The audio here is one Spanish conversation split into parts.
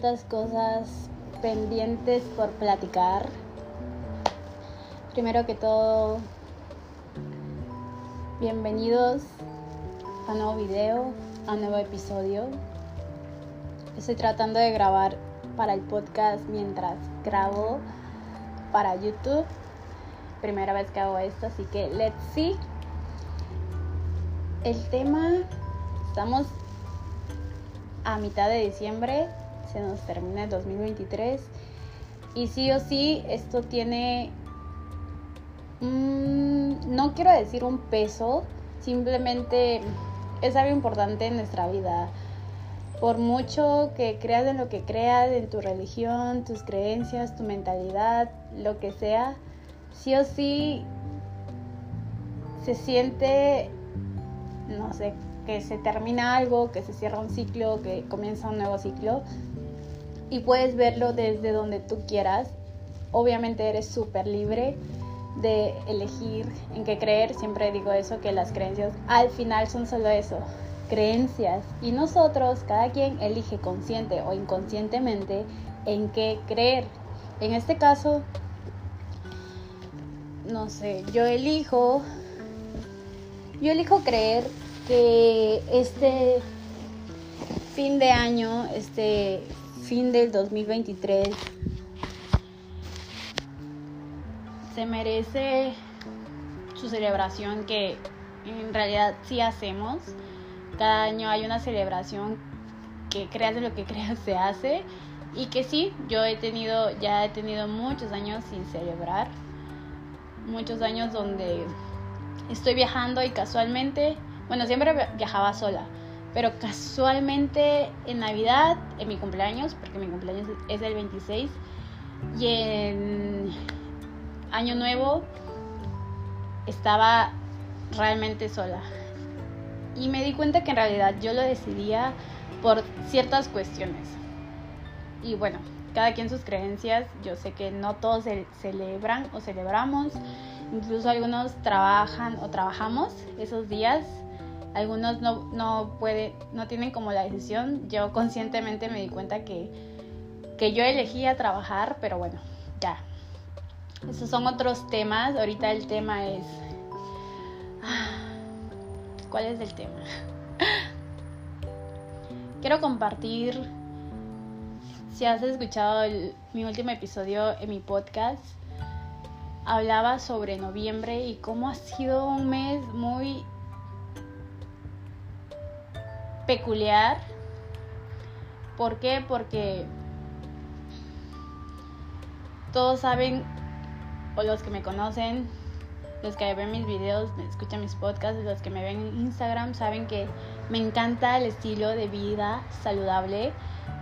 tantas cosas pendientes por platicar. Primero que todo, bienvenidos a un nuevo video, a un nuevo episodio. Estoy tratando de grabar para el podcast mientras grabo para YouTube. Primera vez que hago esto, así que let's see. El tema, estamos a mitad de diciembre, se nos termina el 2023 y sí o sí esto tiene, no quiero decir un peso, simplemente es algo importante en nuestra vida. Por mucho que creas en lo que creas, en tu religión, tus creencias, tu mentalidad, lo que sea, sí o sí se siente, no sé, se termina algo, que se cierra un ciclo, que comienza un nuevo ciclo. Y puedes verlo desde donde tú quieras. Obviamente eres súper libre de elegir en qué creer. Siempre digo eso, que las creencias al final son solo eso, creencias. Y nosotros, cada quien elige consciente o inconscientemente en qué creer. En este caso, no sé, yo elijo, yo elijo creer que este fin de año, este fin del 2023, se merece su celebración que en realidad sí hacemos. Cada año hay una celebración que creas de lo que creas se hace y que sí, yo he tenido, ya he tenido muchos años sin celebrar, muchos años donde estoy viajando y casualmente bueno, siempre viajaba sola, pero casualmente en Navidad, en mi cumpleaños, porque mi cumpleaños es el 26, y en Año Nuevo estaba realmente sola. Y me di cuenta que en realidad yo lo decidía por ciertas cuestiones. Y bueno, cada quien sus creencias, yo sé que no todos celebran o celebramos, incluso algunos trabajan o trabajamos esos días algunos no, no no tienen como la decisión. Yo conscientemente me di cuenta que, que yo elegía trabajar, pero bueno, ya. Esos son otros temas. Ahorita el tema es... ¿Cuál es el tema? Quiero compartir, si has escuchado mi último episodio en mi podcast, hablaba sobre noviembre y cómo ha sido un mes muy peculiar. ¿Por qué? Porque todos saben, o los que me conocen, los que ven mis videos, escuchan mis podcasts, los que me ven en Instagram, saben que me encanta el estilo de vida saludable.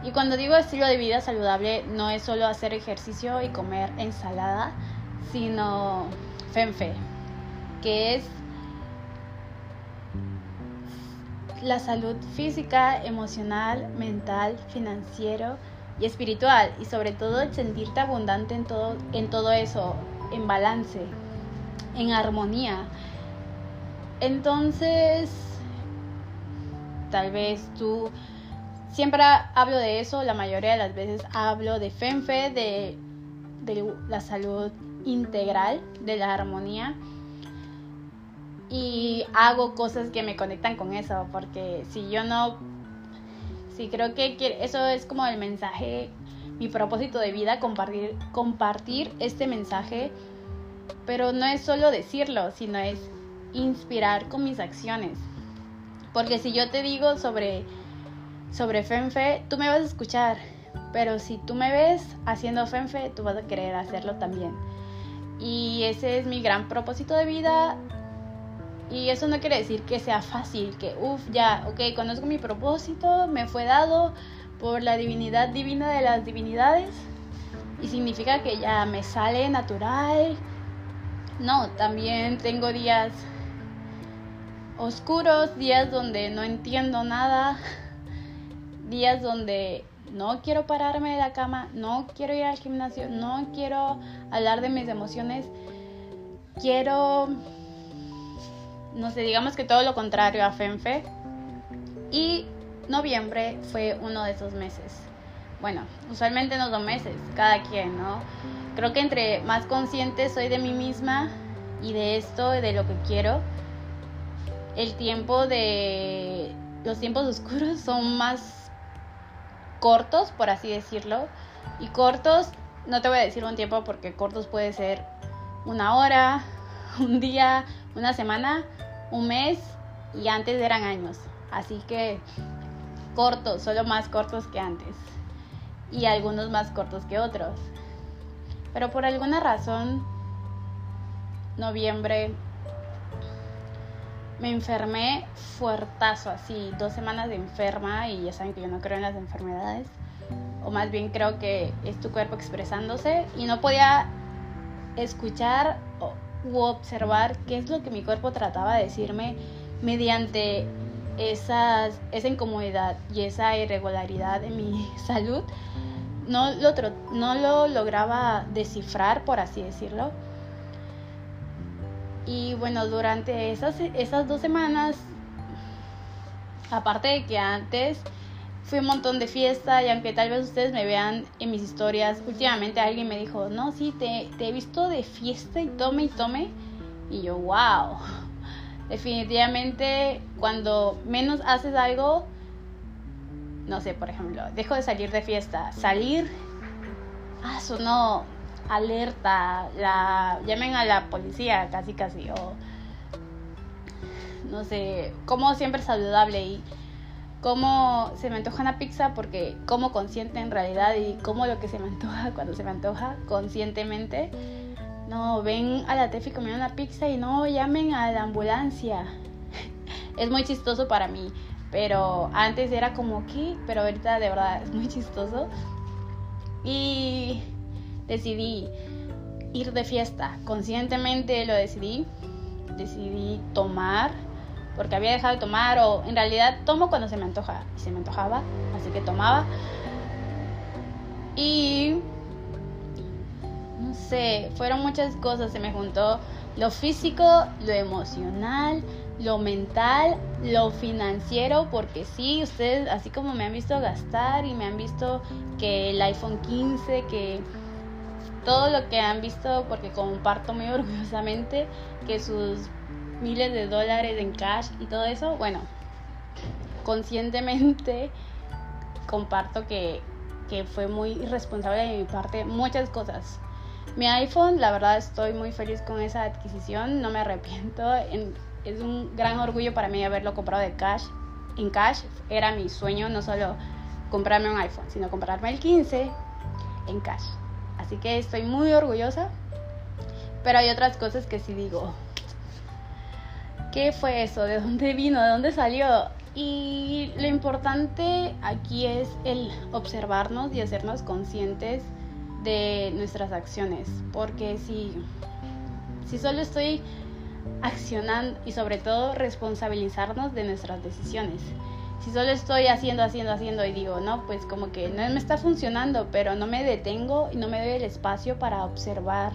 Y cuando digo estilo de vida saludable, no es solo hacer ejercicio y comer ensalada, sino FENFE, que es la salud física, emocional, mental, financiero y espiritual y sobre todo el sentirte abundante en todo, en todo eso, en balance, en armonía. Entonces, tal vez tú, siempre hablo de eso, la mayoría de las veces hablo de FENFE, de, de la salud integral, de la armonía y hago cosas que me conectan con eso, porque si yo no, si creo que eso es como el mensaje, mi propósito de vida, compartir, compartir este mensaje, pero no es solo decirlo, sino es inspirar con mis acciones. Porque si yo te digo sobre, sobre FENFE, tú me vas a escuchar, pero si tú me ves haciendo FENFE, tú vas a querer hacerlo también. Y ese es mi gran propósito de vida, y eso no quiere decir que sea fácil, que uff, ya, ok, conozco mi propósito, me fue dado por la divinidad divina de las divinidades y significa que ya me sale natural. No, también tengo días oscuros, días donde no entiendo nada, días donde no quiero pararme de la cama, no quiero ir al gimnasio, no quiero hablar de mis emociones, quiero no sé, digamos que todo lo contrario a FENFE. Y noviembre fue uno de esos meses. bueno, usualmente no dos meses, cada quien, ¿no? Creo que entre más consciente soy de mí misma y de esto, de lo que quiero, el tiempo de los tiempos oscuros son más cortos, por así decirlo. Y cortos, no te voy a decir un tiempo porque cortos puede ser una hora, un día, una semana, un mes y antes eran años. Así que cortos, solo más cortos que antes. Y algunos más cortos que otros. Pero por alguna razón, noviembre, me enfermé fuertazo, así, dos semanas de enferma y ya saben que yo no creo en las enfermedades. O más bien creo que es tu cuerpo expresándose y no podía escuchar u observar qué es lo que mi cuerpo trataba de decirme mediante esas, esa incomodidad y esa irregularidad de mi salud. No lo, no lo lograba descifrar, por así decirlo. Y bueno, durante esas, esas dos semanas, aparte de que antes fui un montón de fiesta y aunque tal vez ustedes me vean en mis historias, últimamente alguien me dijo, no, sí, te, te he visto de fiesta y tome y tome. Y yo, wow. Definitivamente cuando menos haces algo, no sé, por ejemplo, dejo de salir de fiesta. Salir, ah, sonó alerta, la, llamen a la policía casi casi, no sé, como siempre saludable y cómo se me antoja una pizza porque como consciente en realidad y como lo que se me antoja cuando se me antoja conscientemente. No, ven a la Tefi comiendo una pizza y no llamen a la ambulancia. es muy chistoso para mí, pero antes era como que, pero ahorita de verdad es muy chistoso. Y decidí ir de fiesta, conscientemente lo decidí. Decidí tomar porque había dejado de tomar o en realidad tomo cuando se me antoja y se me antojaba, así que tomaba. Y no sé, fueron muchas cosas, se me juntó lo físico, lo emocional, lo mental, lo financiero, porque sí, ustedes así como me han visto gastar y me han visto que el iPhone 15, que todo lo que han visto, porque comparto muy orgullosamente que sus miles de dólares en cash y todo eso, bueno, conscientemente comparto que, fue muy irresponsable de mi parte muchas cosas. Mi iPhone, la verdad estoy muy feliz con esa adquisición, no me arrepiento, es un gran orgullo para mí haberlo comprado de cash. En cash era mi sueño no solo comprarme un iPhone, sino comprarme el 15 en cash. Así que estoy muy orgullosa, pero hay otras cosas que sí digo, ¿Qué fue eso? ¿De dónde vino? ¿De dónde salió? Y lo importante aquí es el observarnos y hacernos conscientes de nuestras acciones. Porque si, si solo estoy accionando y sobre todo responsabilizarnos de nuestras decisiones. Si solo estoy haciendo, haciendo, haciendo y digo, no, pues como que no me está funcionando, pero no me detengo y no me doy el espacio para observar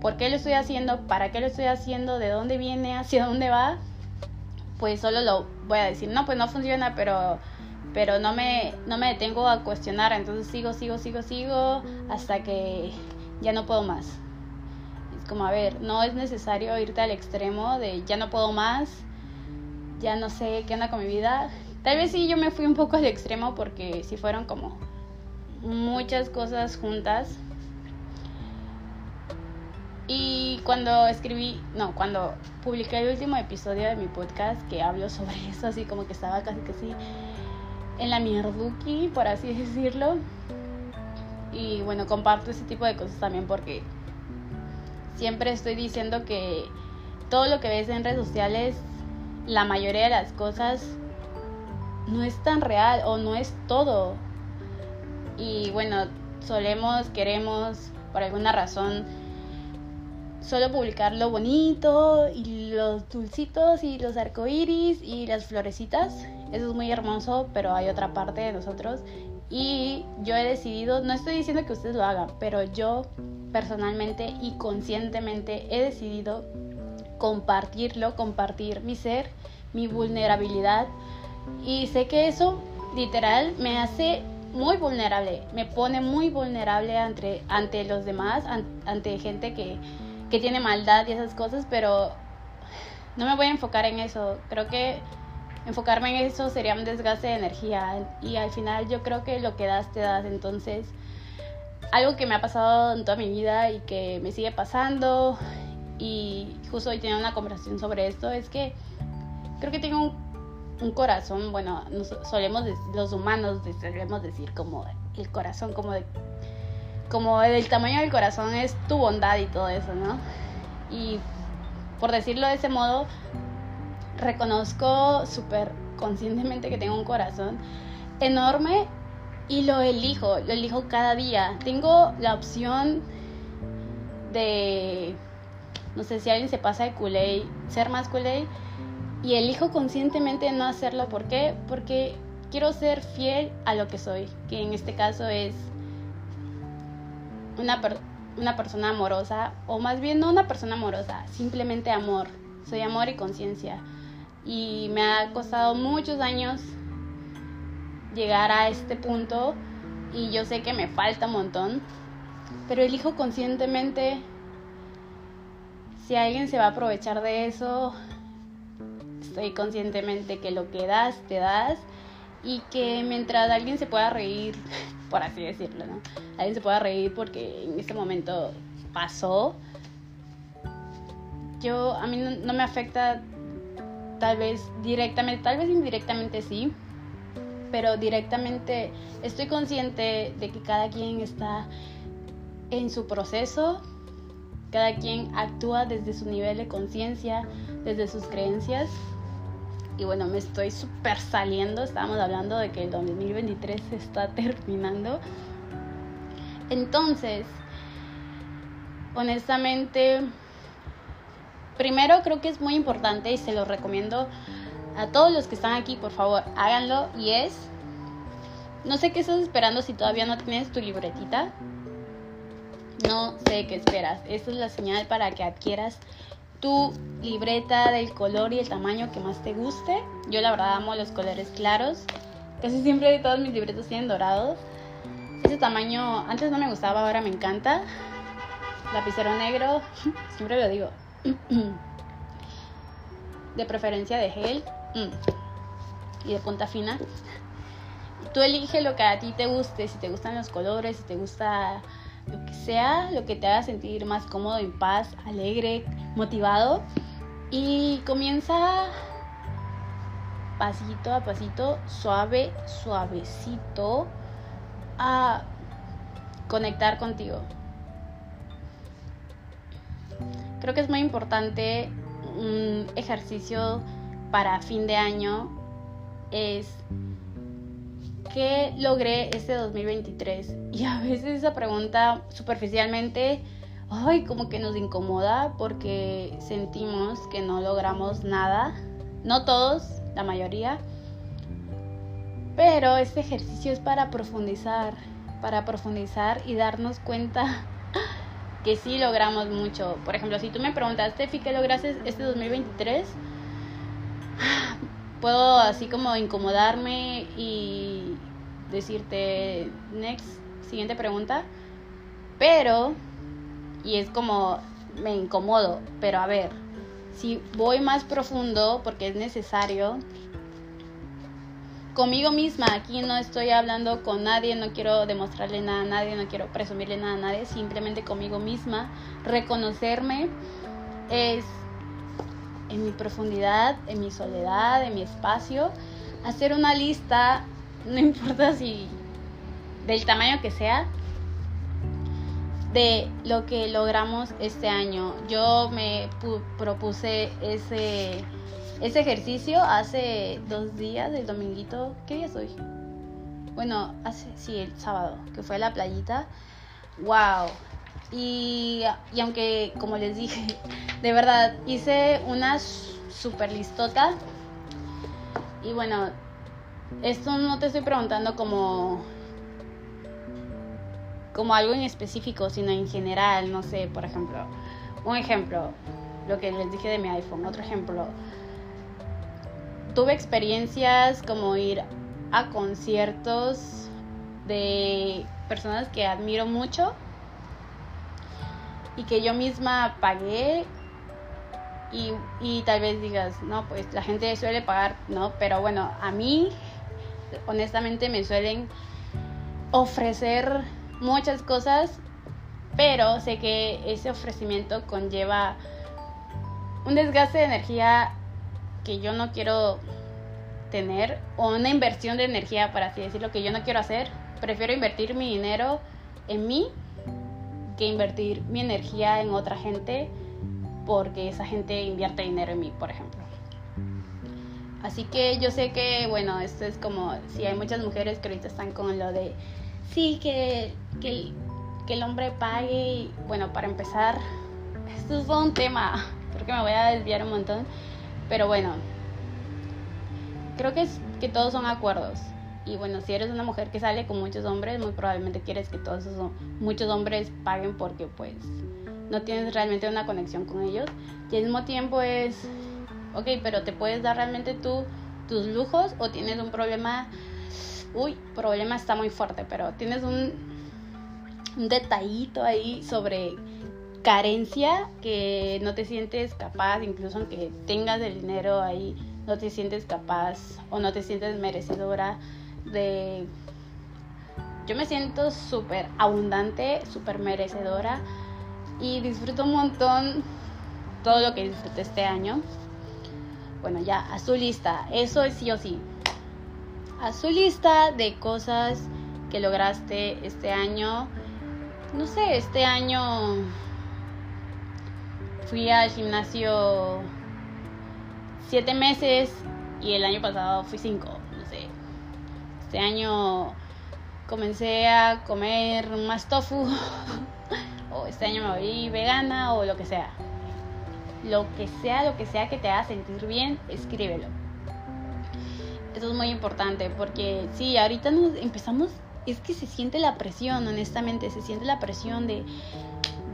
por qué lo estoy haciendo, para qué lo estoy haciendo, de dónde viene, hacia dónde va, pues solo lo voy a decir, no, pues no funciona, pero, pero no, me, no me detengo a cuestionar, entonces sigo, sigo, sigo, sigo, hasta que ya no puedo más. Es como, a ver, no es necesario irte al extremo de ya no puedo más, ya no sé qué anda con mi vida. Tal vez sí yo me fui un poco al extremo porque sí fueron como muchas cosas juntas y cuando escribí, no, cuando publiqué el último episodio de mi podcast que hablo sobre eso, así como que estaba casi casi en la mierduki, por así decirlo. Y bueno, comparto ese tipo de cosas también porque siempre estoy diciendo que todo lo que ves en redes sociales, la mayoría de las cosas no es tan real o no es todo. Y bueno, solemos, queremos, por alguna razón, solo publicar lo bonito y los dulcitos y los arcoíris y las florecitas. Eso es muy hermoso, pero hay otra parte de nosotros. Y yo he decidido, no estoy diciendo que ustedes lo hagan, pero yo personalmente y conscientemente he decidido compartirlo, compartir mi ser, mi vulnerabilidad. Y sé que eso literal me hace muy vulnerable, me pone muy vulnerable ante, ante los demás, ante gente que, que tiene maldad y esas cosas, pero no me voy a enfocar en eso. Creo que enfocarme en eso sería un desgaste de energía y al final yo creo que lo que das te das. Entonces, algo que me ha pasado en toda mi vida y que me sigue pasando y justo hoy tenía una conversación sobre esto es que creo que tengo un, corazón, bueno, solemos los humanos solemos decir como el corazón como de como el tamaño del corazón es tu bondad y todo eso, ¿no? Y por decirlo de ese modo, reconozco súper conscientemente que tengo un corazón enorme y lo elijo, lo elijo cada día. Tengo la opción de, no sé si alguien se pasa de culé, ser más culé, y elijo conscientemente no hacerlo. ¿Por qué? Porque quiero ser fiel a lo que soy, que en este caso es una, una persona amorosa, o más bien no una persona amorosa, simplemente amor. Soy amor y conciencia. Y me ha costado muchos años llegar a este punto y yo sé que me falta un montón, pero elijo conscientemente si alguien se va a aprovechar de eso, estoy conscientemente que lo que das, te das y que mientras alguien se pueda reír, por así decirlo, ¿no? Alguien se pueda reír porque en este momento pasó, yo a mí no, me afecta tal vez directamente, tal vez indirectamente sí, pero directamente estoy consciente de que cada quien está en su proceso, cada quien actúa desde su nivel de conciencia, desde sus creencias. Y bueno, me estoy súper saliendo, estábamos hablando de que el 2023 se está terminando. Entonces, honestamente, primero creo que es muy importante y se lo recomiendo a todos los que están aquí, por favor, háganlo. Y es, no sé qué estás esperando si todavía no tienes tu libretita. No sé qué esperas. Esta es la señal para que adquieras tu libreta del color y el tamaño que más te guste. Yo la verdad amo los colores claros. Casi siempre todos mis libretos tienen dorados. Ese tamaño antes no me gustaba, ahora me encanta. Lapicero negro, siempre lo digo. De preferencia de gel. Mm. Y de punta fina. Tú elige lo que a ti te guste, si te gustan los colores, si te gusta lo que sea, lo que te haga sentir más cómodo, en paz, alegre, motivado. Y comienza pasito a pasito, suave, suavecito, a conectar contigo. Creo que es muy importante un ejercicio para fin de año es ¿qué logré este 2023? Y a veces esa pregunta superficialmente, ay, como que nos incomoda porque sentimos que no logramos nada. No todos, la mayoría. Pero este ejercicio es para profundizar, para profundizar y darnos cuenta que sí logramos mucho. Por ejemplo, si tú me preguntaste, ¿qué lograste este 2023? puedo así como incomodarme y decirte, next, siguiente pregunta, pero, y es como, me incomodo, pero a ver, si voy más profundo, porque es necesario, conmigo misma, aquí no estoy hablando con nadie, no quiero demostrarle nada a nadie, no quiero presumirle nada a nadie, simplemente conmigo misma, reconocerme es en mi profundidad, en mi soledad, en mi espacio, hacer una lista, no importa si del tamaño que sea, de lo que logramos este año. Yo me propuse ese, ese ejercicio hace dos días, el dominguito, ¿qué día es hoy? Bueno, hace, sí, el sábado, que fue a la playita. ¡Wow! Y, y aunque, como les dije, de verdad, hice una super listota. Y bueno, esto no te estoy preguntando como como algo en específico, sino en general, no sé, por ejemplo, un ejemplo, lo que les dije de mi iPhone, otro ejemplo. Tuve experiencias como ir a conciertos de personas que admiro mucho y que yo misma pagué y, y, tal vez digas, no, pues la gente suele pagar, ¿no? Pero bueno, a mí honestamente me suelen ofrecer muchas cosas, pero sé que ese ofrecimiento conlleva un desgaste de energía que yo no quiero tener o una inversión de energía, para así decirlo, que yo no quiero hacer. Prefiero invertir mi dinero en mí que invertir mi energía en otra gente porque esa gente invierte dinero en mí, por ejemplo. Así que yo sé que, bueno, esto es como si hay muchas mujeres que ahorita están con lo de, sí, que, que, que el hombre pague. Bueno, para empezar, esto es un tema, creo que me voy a desviar un montón, pero bueno, creo que, que todos son acuerdos. Y bueno, si eres una mujer que sale con muchos hombres, muy probablemente quieres que todos esos muchos hombres paguen porque pues no tienes realmente una conexión con ellos. Y al mismo tiempo es, ok, pero te puedes dar realmente tú tus lujos o tienes un problema, uy, problema está muy fuerte, pero tienes un, detallito ahí sobre carencia que no te sientes capaz, incluso aunque tengas el dinero ahí, no te sientes capaz o no te sientes merecedora de... Yo me siento súper abundante, súper merecedora y disfruto un montón todo lo que disfruté este año. Bueno, ya, a su lista, eso es sí o sí. A su lista de cosas que lograste este año. No sé, este año fui al gimnasio siete meses y el año pasado fui cinco, no sé. Este año comencé a comer más tofu o este año me voy vegana o lo que sea. Lo que sea, lo que sea que te haga sentir bien, escríbelo. Eso es muy importante porque sí, ahorita nos empezamos, es que se siente la presión, honestamente, se siente la presión de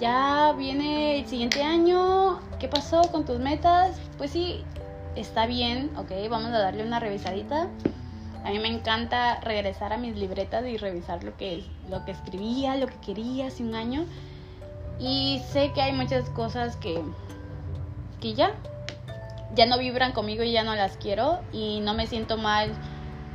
ya viene el siguiente año, ¿qué pasó con tus metas? Pues sí, está bien, ok, vamos a darle una revisadita. A mí me encanta regresar a mis libretas y revisar lo que, lo que escribía, lo que quería hace un año y sé que hay muchas cosas que, ya, ya no vibran conmigo y ya no las quiero y no me siento mal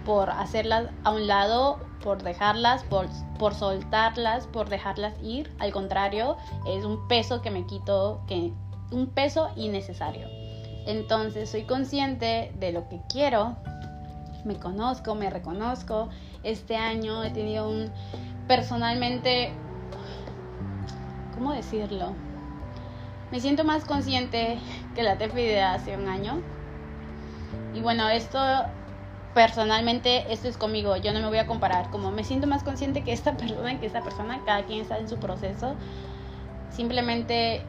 por hacerlas a un lado, por dejarlas, por, por soltarlas, por dejarlas ir. Al contrario, es un peso que me quito, que, un peso innecesario. Entonces soy consciente de lo que quiero, me conozco, me reconozco. Este año he tenido un personalmente ¿cómo decirlo? Me siento más consciente que la Tefi de hace un año. Y bueno, esto personalmente, esto es conmigo, yo no me voy a comparar. Como me siento más consciente que esta persona, que esta persona, cada quien está en su proceso. Simplemente,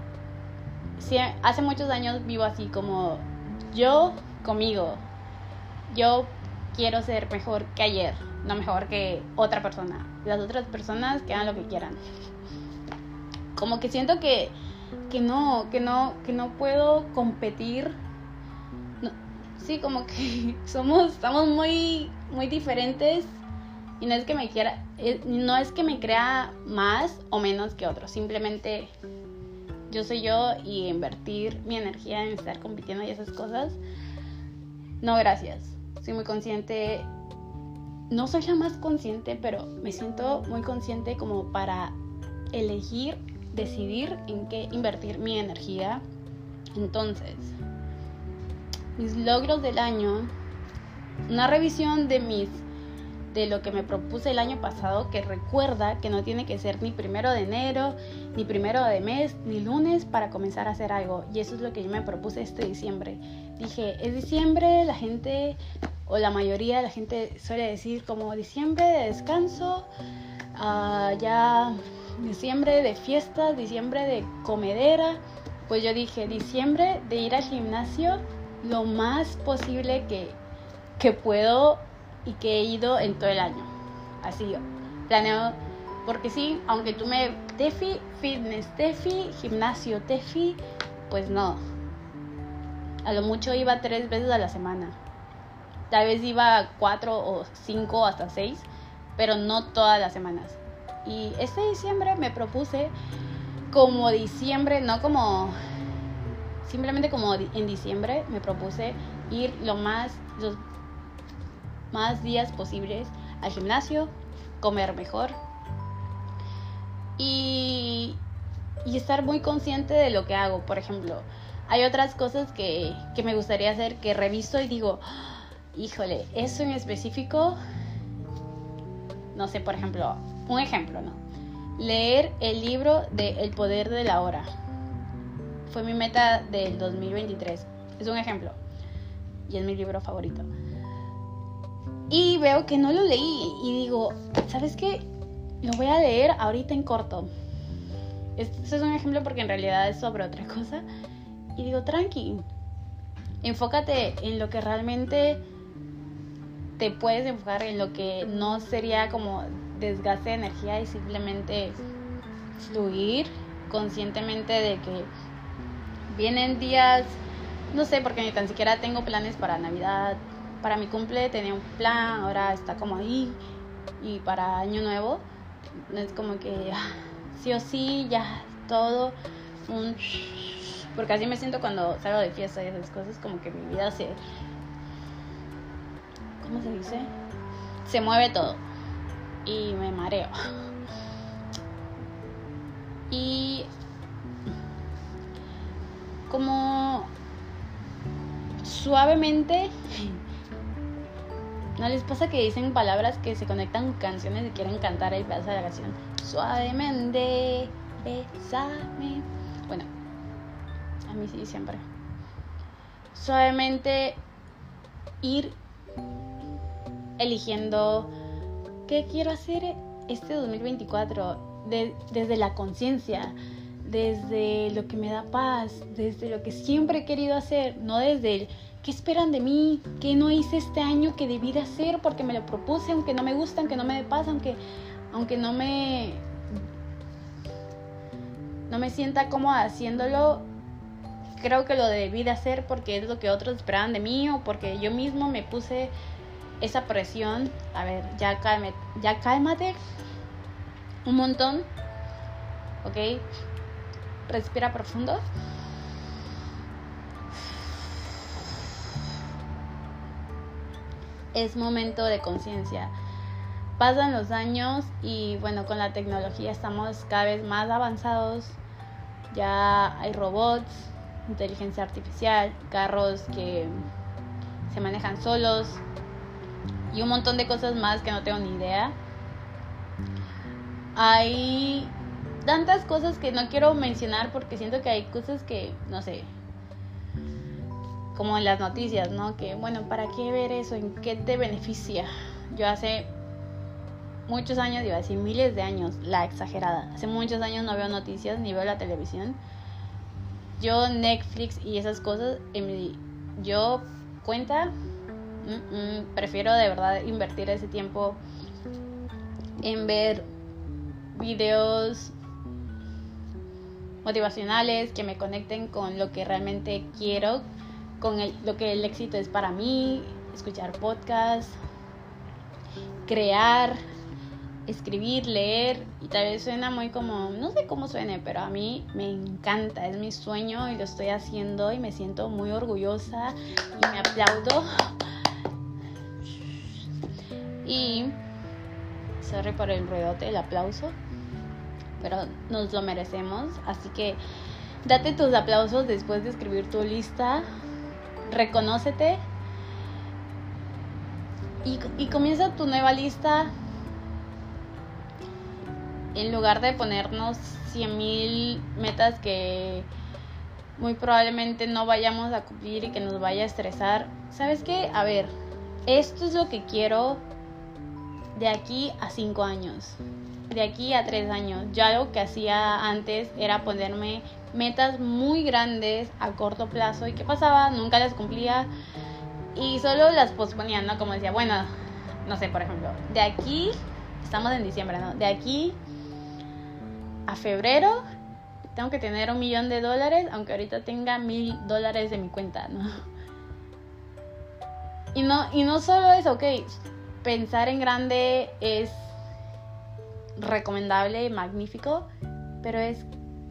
hace muchos años vivo así, como yo conmigo. Yo quiero ser mejor que ayer, no mejor que otra persona. Las otras personas que hagan lo que quieran como que siento que, que no, que no, que no puedo competir. sí, como que somos, estamos muy, muy diferentes y no es que me quiera, eh, no es que me crea más o menos que otros, simplemente yo soy yo y invertir mi energía en estar compitiendo y esas cosas, no gracias. Soy muy consciente, no soy la más consciente, pero me siento muy consciente como para elegir decidir en qué invertir mi energía. Entonces, mis logros del año, una revisión de mis de lo que me propuse el año pasado, que recuerda que no tiene que ser ni primero de enero, ni primero de mes, ni lunes para comenzar a hacer algo. Y eso es lo que yo me propuse este diciembre. Dije, es diciembre, la gente, o la mayoría de la gente suele decir como diciembre de descanso, uh, ya diciembre de fiestas, diciembre de comedera. Pues yo dije, diciembre de ir al gimnasio lo más posible que, que puedo y que he ido en todo el año. Así yo planeo, porque sí, aunque tú me Tefi, fitness Tefi, gimnasio Tefi, pues no. A lo mucho iba tres veces a la semana. Tal vez iba cuatro o cinco hasta seis pero no todas las semanas. Y este diciembre me propuse como diciembre, no como simplemente como en diciembre me propuse ir lo más los más días posibles al gimnasio, comer mejor y, y estar muy consciente de lo que hago. Por ejemplo, hay otras cosas que, que me gustaría hacer que reviso y digo, híjole, eso en específico, no sé, por ejemplo, un ejemplo, ¿no? Leer el libro de El poder de la hora. Fue mi meta del 2023. Es un ejemplo. Y es mi libro favorito. Y veo que no lo leí y digo, ¿sabes qué? Lo voy a leer ahorita en corto. Este es un ejemplo porque en realidad es sobre otra cosa. Y digo, tranqui, enfócate en lo que realmente te puedes enfocar, en lo que no sería como desgaste de energía y simplemente fluir conscientemente de que vienen días, no sé, porque ni tan siquiera tengo planes para Navidad, para mi cumple tenía un plan, ahora está como ahí. Y para Año Nuevo es como que ah, sí o sí, ya todo. Un... Porque así me siento cuando salgo de fiesta y esas cosas, como que mi vida se. ¿Cómo se dice? Se mueve todo. Y me mareo. Y. Como. Suavemente ¿No les pasa que dicen palabras que se conectan con canciones y quieren cantar el pedazo de la canción? Suavemente, besame. Bueno, a mí sí, siempre. Suavemente ir eligiendo qué quiero hacer este 2024 desde la conciencia, desde lo que me da paz, desde lo que siempre he querido hacer, no desde el ¿Qué esperan de mí? ¿Qué no hice este año que debí de hacer porque me lo propuse, aunque no me gusta, aunque no me pasa, aunque, aunque no me no me sienta cómoda haciéndolo? Creo que lo debí de hacer porque es lo que otros esperaban de mí o porque yo mismo me puse esa presión. A ver, ya cálmate, ya cálmate un montón. ¿Ok? Respira profundo. es momento de conciencia. Pasan los años y bueno, con la tecnología estamos cada vez más avanzados. Ya hay robots, inteligencia artificial, carros que se manejan solos y un montón de cosas más que no tengo ni idea. Hay tantas cosas que no quiero mencionar porque siento que hay cosas que, no sé, como en las noticias, ¿no? Que bueno, ¿para qué ver eso? ¿En qué te beneficia? Yo hace muchos años, iba a decir miles de años, la exagerada. Hace muchos años no veo noticias ni veo la televisión. Yo Netflix y esas cosas, en mi, yo cuenta, prefiero de verdad invertir ese tiempo en ver videos motivacionales que me conecten con lo que realmente quiero con lo que el éxito es para mí, escuchar podcasts, crear, escribir, leer, y tal vez suena muy como, no sé cómo suene, pero a mí me encanta, es mi sueño y lo estoy haciendo y me siento muy orgullosa y me aplaudo. Y, sorry por el ruedote, el aplauso, pero nos lo merecemos, así que date tus aplausos después de escribir tu lista reconócete y, y comienza tu nueva lista en lugar de ponernos 100.000 metas que muy probablemente no vayamos a cumplir y que nos vaya a estresar. ¿Sabes qué? A ver, esto es lo que quiero de aquí a 5 años, de aquí a 3 años. Ya lo que hacía antes era ponerme metas muy grandes a corto plazo y qué pasaba, nunca las cumplía y solo las posponía, ¿no? Como decía, bueno, no sé, por ejemplo, de aquí, estamos en diciembre, ¿no? De aquí a febrero tengo que tener un millón de dólares, aunque ahorita tenga mil dólares de mi cuenta, ¿no? Y no, y no solo eso, ok, pensar en grande es recomendable, magnífico, pero es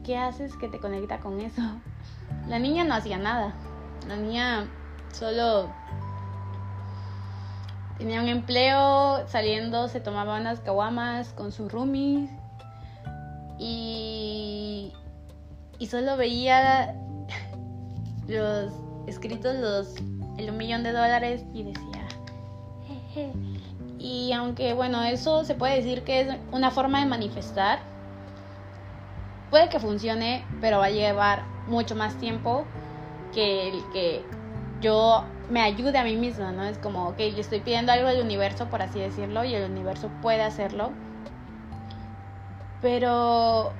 ¿qué haces que te conecta con eso? La niña no hacía nada. La niña solo tenía un empleo, saliendo se tomaba unas caguamas con su roomie y, y solo veía los escritos, los, el un millón de dólares y decía. Y aunque bueno, eso se puede decir que es una forma de manifestar, puede que funcione, pero va a llevar mucho más tiempo que el que yo me ayude a mí misma, ¿no? Es como, ok, le estoy pidiendo algo al universo, por así decirlo, y el universo puede hacerlo. Pero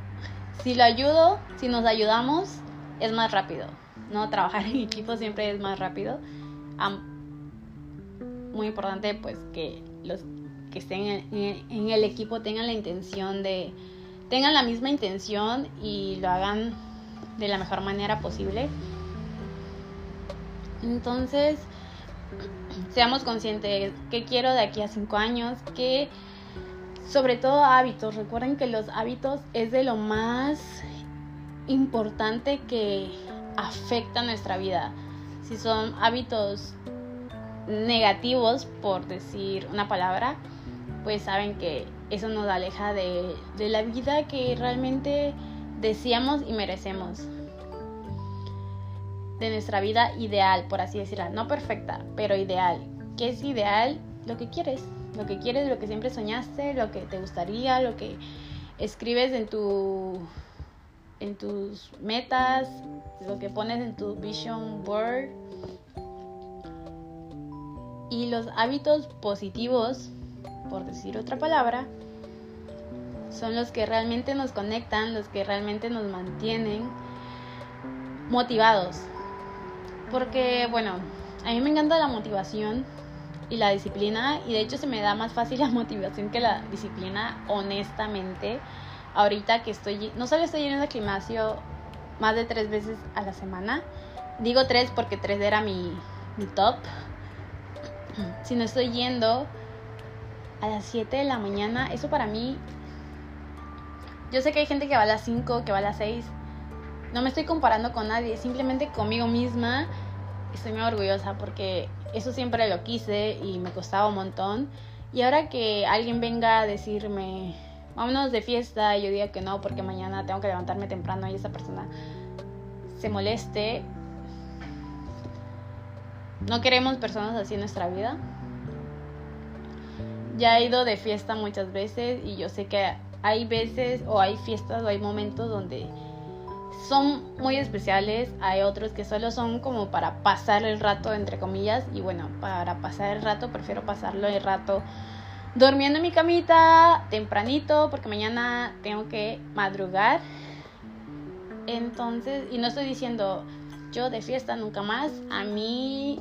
si lo ayudo, si nos ayudamos, es más rápido, ¿no? Trabajar en equipo siempre es más rápido. muy importante, pues, que los que estén en el equipo tengan la intención de, tengan la misma intención y lo hagan de la mejor manera posible. Entonces, seamos conscientes qué quiero de aquí a cinco años, que sobre todo hábitos. Recuerden que los hábitos es de lo más importante que afecta nuestra vida. Si son hábitos negativos, por decir una palabra, pues saben que eso nos aleja de, de la vida que realmente deseamos y merecemos de nuestra vida ideal, por así decirlo, no perfecta, pero ideal. ¿Qué es ideal? Lo que quieres, lo que quieres, lo que siempre soñaste, lo que te gustaría, lo que escribes en tu en tus metas, lo que pones en tu vision board. Y los hábitos positivos, por decir otra palabra, son los que realmente nos conectan, los que realmente nos mantienen motivados, porque, bueno, a mí me encanta la motivación y la disciplina y de hecho se me da más fácil la motivación que la disciplina, honestamente. Ahorita que estoy, no solo estoy yendo al gimnasio más de tres veces a la semana, digo tres porque tres era mi, mi top, no estoy yendo a las 7 de la mañana, eso para mí, yo sé que hay gente que va a las 5, que va a las 6, no me estoy comparando con nadie, simplemente conmigo misma. Estoy muy orgullosa porque eso siempre lo quise y me costaba un montón. Y ahora que alguien venga a decirme, vámonos de fiesta, y yo diga que no porque mañana tengo que levantarme temprano y esa persona se moleste. No queremos personas así en nuestra vida. Ya he ido de fiesta muchas veces y yo sé que hay veces o hay fiestas o hay momentos donde son muy especiales, hay otros que solo son como para pasar el rato, entre comillas, y bueno, para pasar el rato prefiero pasarlo el rato durmiendo en mi camita tempranito porque mañana tengo que madrugar. Entonces, y no estoy diciendo yo de fiesta nunca más, a mí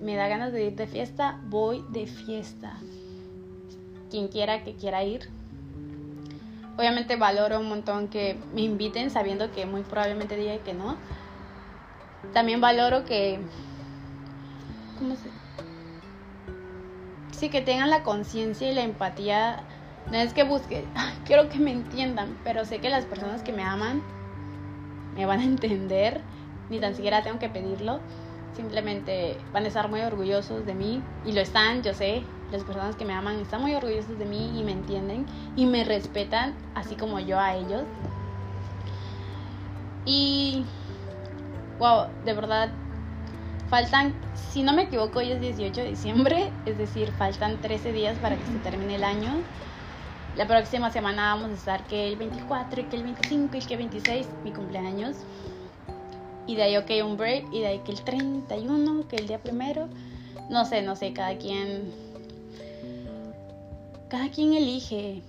me da ganas de ir de fiesta, voy de fiesta. Quien quiera que quiera ir, Obviamente valoro un montón que me inviten sabiendo que muy probablemente diga que no. También valoro que... ¿Cómo se...? Sí, que tengan la conciencia y la empatía. No es que busque, quiero que me entiendan, pero sé que las personas que me aman me van a entender. Ni tan siquiera tengo que pedirlo. Simplemente van a estar muy orgullosos de mí. Y lo están, yo sé las personas que me aman están muy orgullosas de mí y me entienden y me respetan así como yo a ellos. Y, wow, de verdad, faltan, si no me equivoco, hoy es 18 de diciembre, es decir, faltan 13 días para que se termine el año. La próxima semana vamos a estar que el 24 y que el 25 y que el 26, mi cumpleaños. Y de ahí, ok, un break. Y de ahí que el 31, que el día primero. No sé, no sé, cada quien cada quien elige.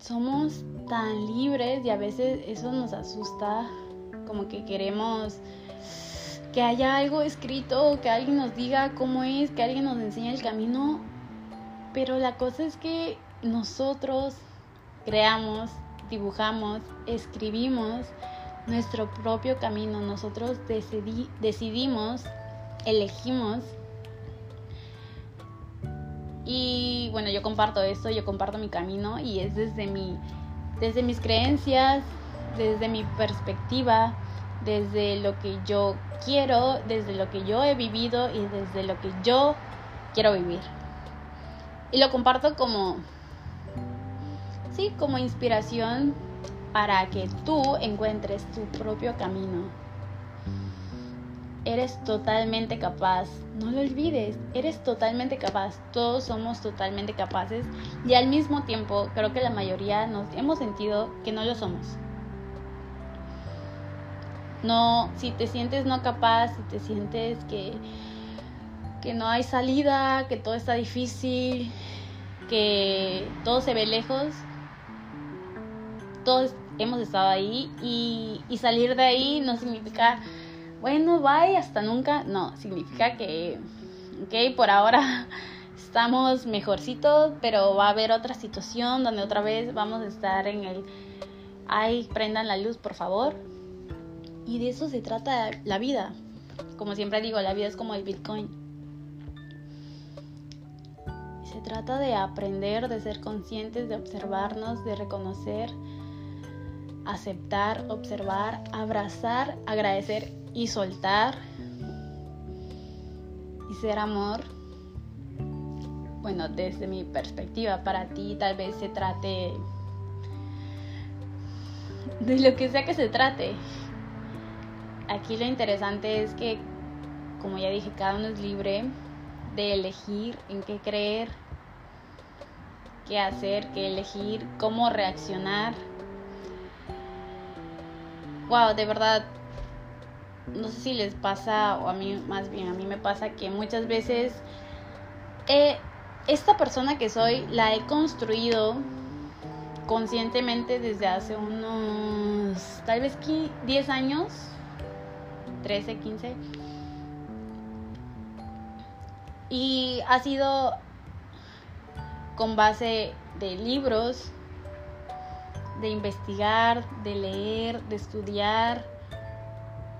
Somos tan libres y a veces eso nos asusta, como que queremos que haya algo escrito, que alguien nos diga cómo es, que alguien nos enseñe el camino. Pero la cosa es que nosotros creamos, dibujamos, escribimos nuestro propio camino. Nosotros decidimos, elegimos Y bueno, yo comparto esto, yo comparto mi camino y es desde, mi, desde mis creencias, desde mi perspectiva, desde lo que yo quiero, desde lo que yo he vivido y desde lo que yo quiero vivir. Y lo comparto como, sí, como inspiración para que tú encuentres tu propio camino. Eres totalmente capaz, no lo olvides, eres totalmente capaz, todos somos totalmente capaces y al mismo tiempo creo que la mayoría nos hemos sentido que no lo somos. No, si te sientes no capaz, si te sientes que, que no hay salida, que todo está difícil, que todo se ve lejos, todos hemos estado ahí y, salir de ahí no significa, bueno, bye, hasta nunca, no, significa que, ok, por ahora estamos mejorcitos, pero va a haber otra situación donde otra vez vamos a estar en el, ay, prendan la luz, por favor. Y de eso se trata la vida. Como siempre digo, la vida es como el Bitcoin. Se trata de aprender, de ser conscientes, de observarnos, de reconocer aceptar, observar, abrazar, agradecer y soltar. Y ser amor. Bueno, desde mi perspectiva, para ti tal vez se trate de lo que sea que se trate. Aquí lo interesante es que, como ya dije, cada uno es libre de elegir en qué creer, qué hacer, qué elegir, cómo reaccionar wow, de verdad, no sé si les pasa, o a mí más bien, a mí me pasa que muchas veces eh, esta persona que soy la he construido conscientemente desde hace unos, tal vez 10 años, 13, 15. Y ha sido con base de libros, de investigar, de leer, de estudiar,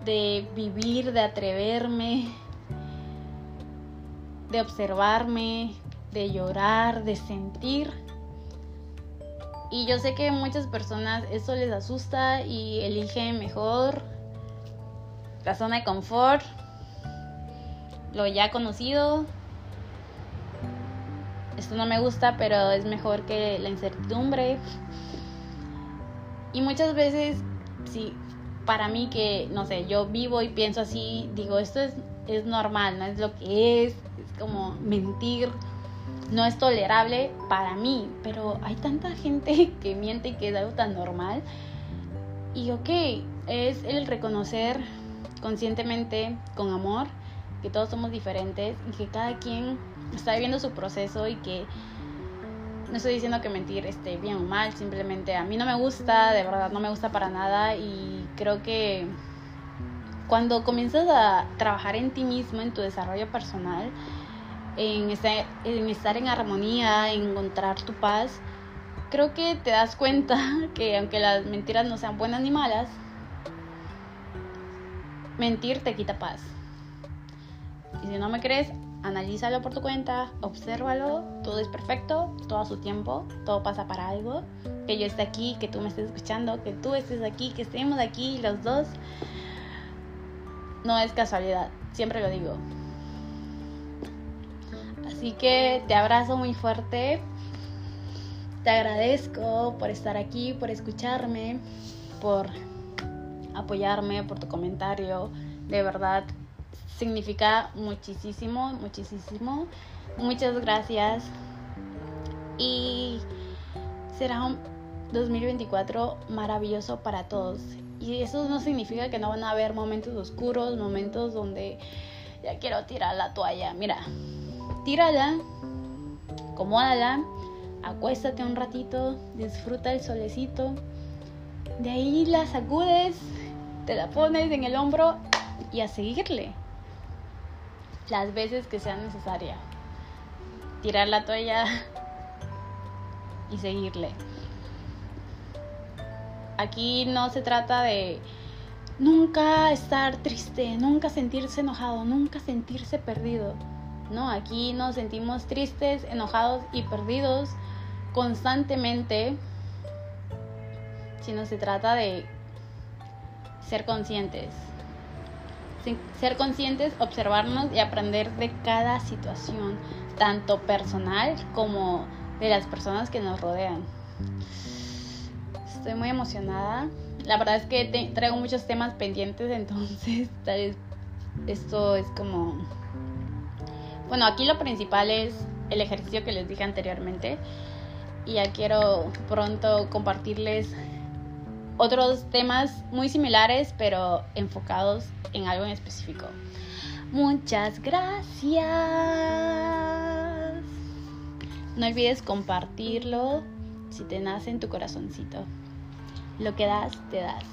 de vivir, de atreverme, de observarme, de llorar, de sentir. Y yo sé que muchas personas eso les asusta y eligen mejor la zona de confort, lo ya conocido. Esto no me gusta, pero es mejor que la incertidumbre. Y muchas veces, sí, para mí que, no sé, yo vivo y pienso así, digo, esto es, es normal, no es lo que es, es como mentir, no es tolerable para mí, pero hay tanta gente que miente y que es algo tan normal. Y ok, es el reconocer conscientemente, con amor, que todos somos diferentes y que cada quien está viviendo su proceso y que no estoy diciendo que mentir esté bien o mal, simplemente a mí no me gusta, de verdad no me gusta para nada y creo que cuando comienzas a trabajar en ti mismo, en tu desarrollo personal, en en, estar en armonía, en encontrar tu paz, creo que te das cuenta que aunque las mentiras no sean buenas ni malas, mentir te quita paz. Y si no me crees, analízalo por tu cuenta, obsérvalo, todo es perfecto, todo a su tiempo, todo pasa para algo. Que yo esté aquí, que tú me estés escuchando, que tú estés aquí, que estemos aquí los dos. No es casualidad, siempre lo digo. Así que te abrazo muy fuerte. Te agradezco por estar aquí, por escucharme, por apoyarme, por tu comentario. De verdad, significa muchísimo, muchísimo. Muchas gracias. Y será un 2024 maravilloso para todos. Y eso no significa que no van a haber momentos oscuros, momentos donde ya quiero tirar la toalla. Mira, tírala, acomódala, acuéstate un ratito, disfruta el solecito. De ahí la sacudes, te la pones en el hombro y a seguirle las veces que sea necesaria. Tirar la toalla y seguirle. Aquí no se trata de nunca estar triste, nunca sentirse enojado, nunca sentirse perdido. No, aquí nos sentimos tristes, enojados y perdidos constantemente, sino se trata de ser conscientes. Ser conscientes, observarnos y aprender de cada situación, tanto personal como de las personas que nos rodean. Estoy muy emocionada. La verdad es que traigo muchos temas pendientes, entonces tal vez esto es como... Bueno, aquí lo principal es el ejercicio que les dije anteriormente. Y ya quiero pronto compartirles otros temas muy similares, pero enfocados en algo en específico. Muchas gracias. No olvides compartirlo si te nace en tu corazoncito. Lo que das, te das.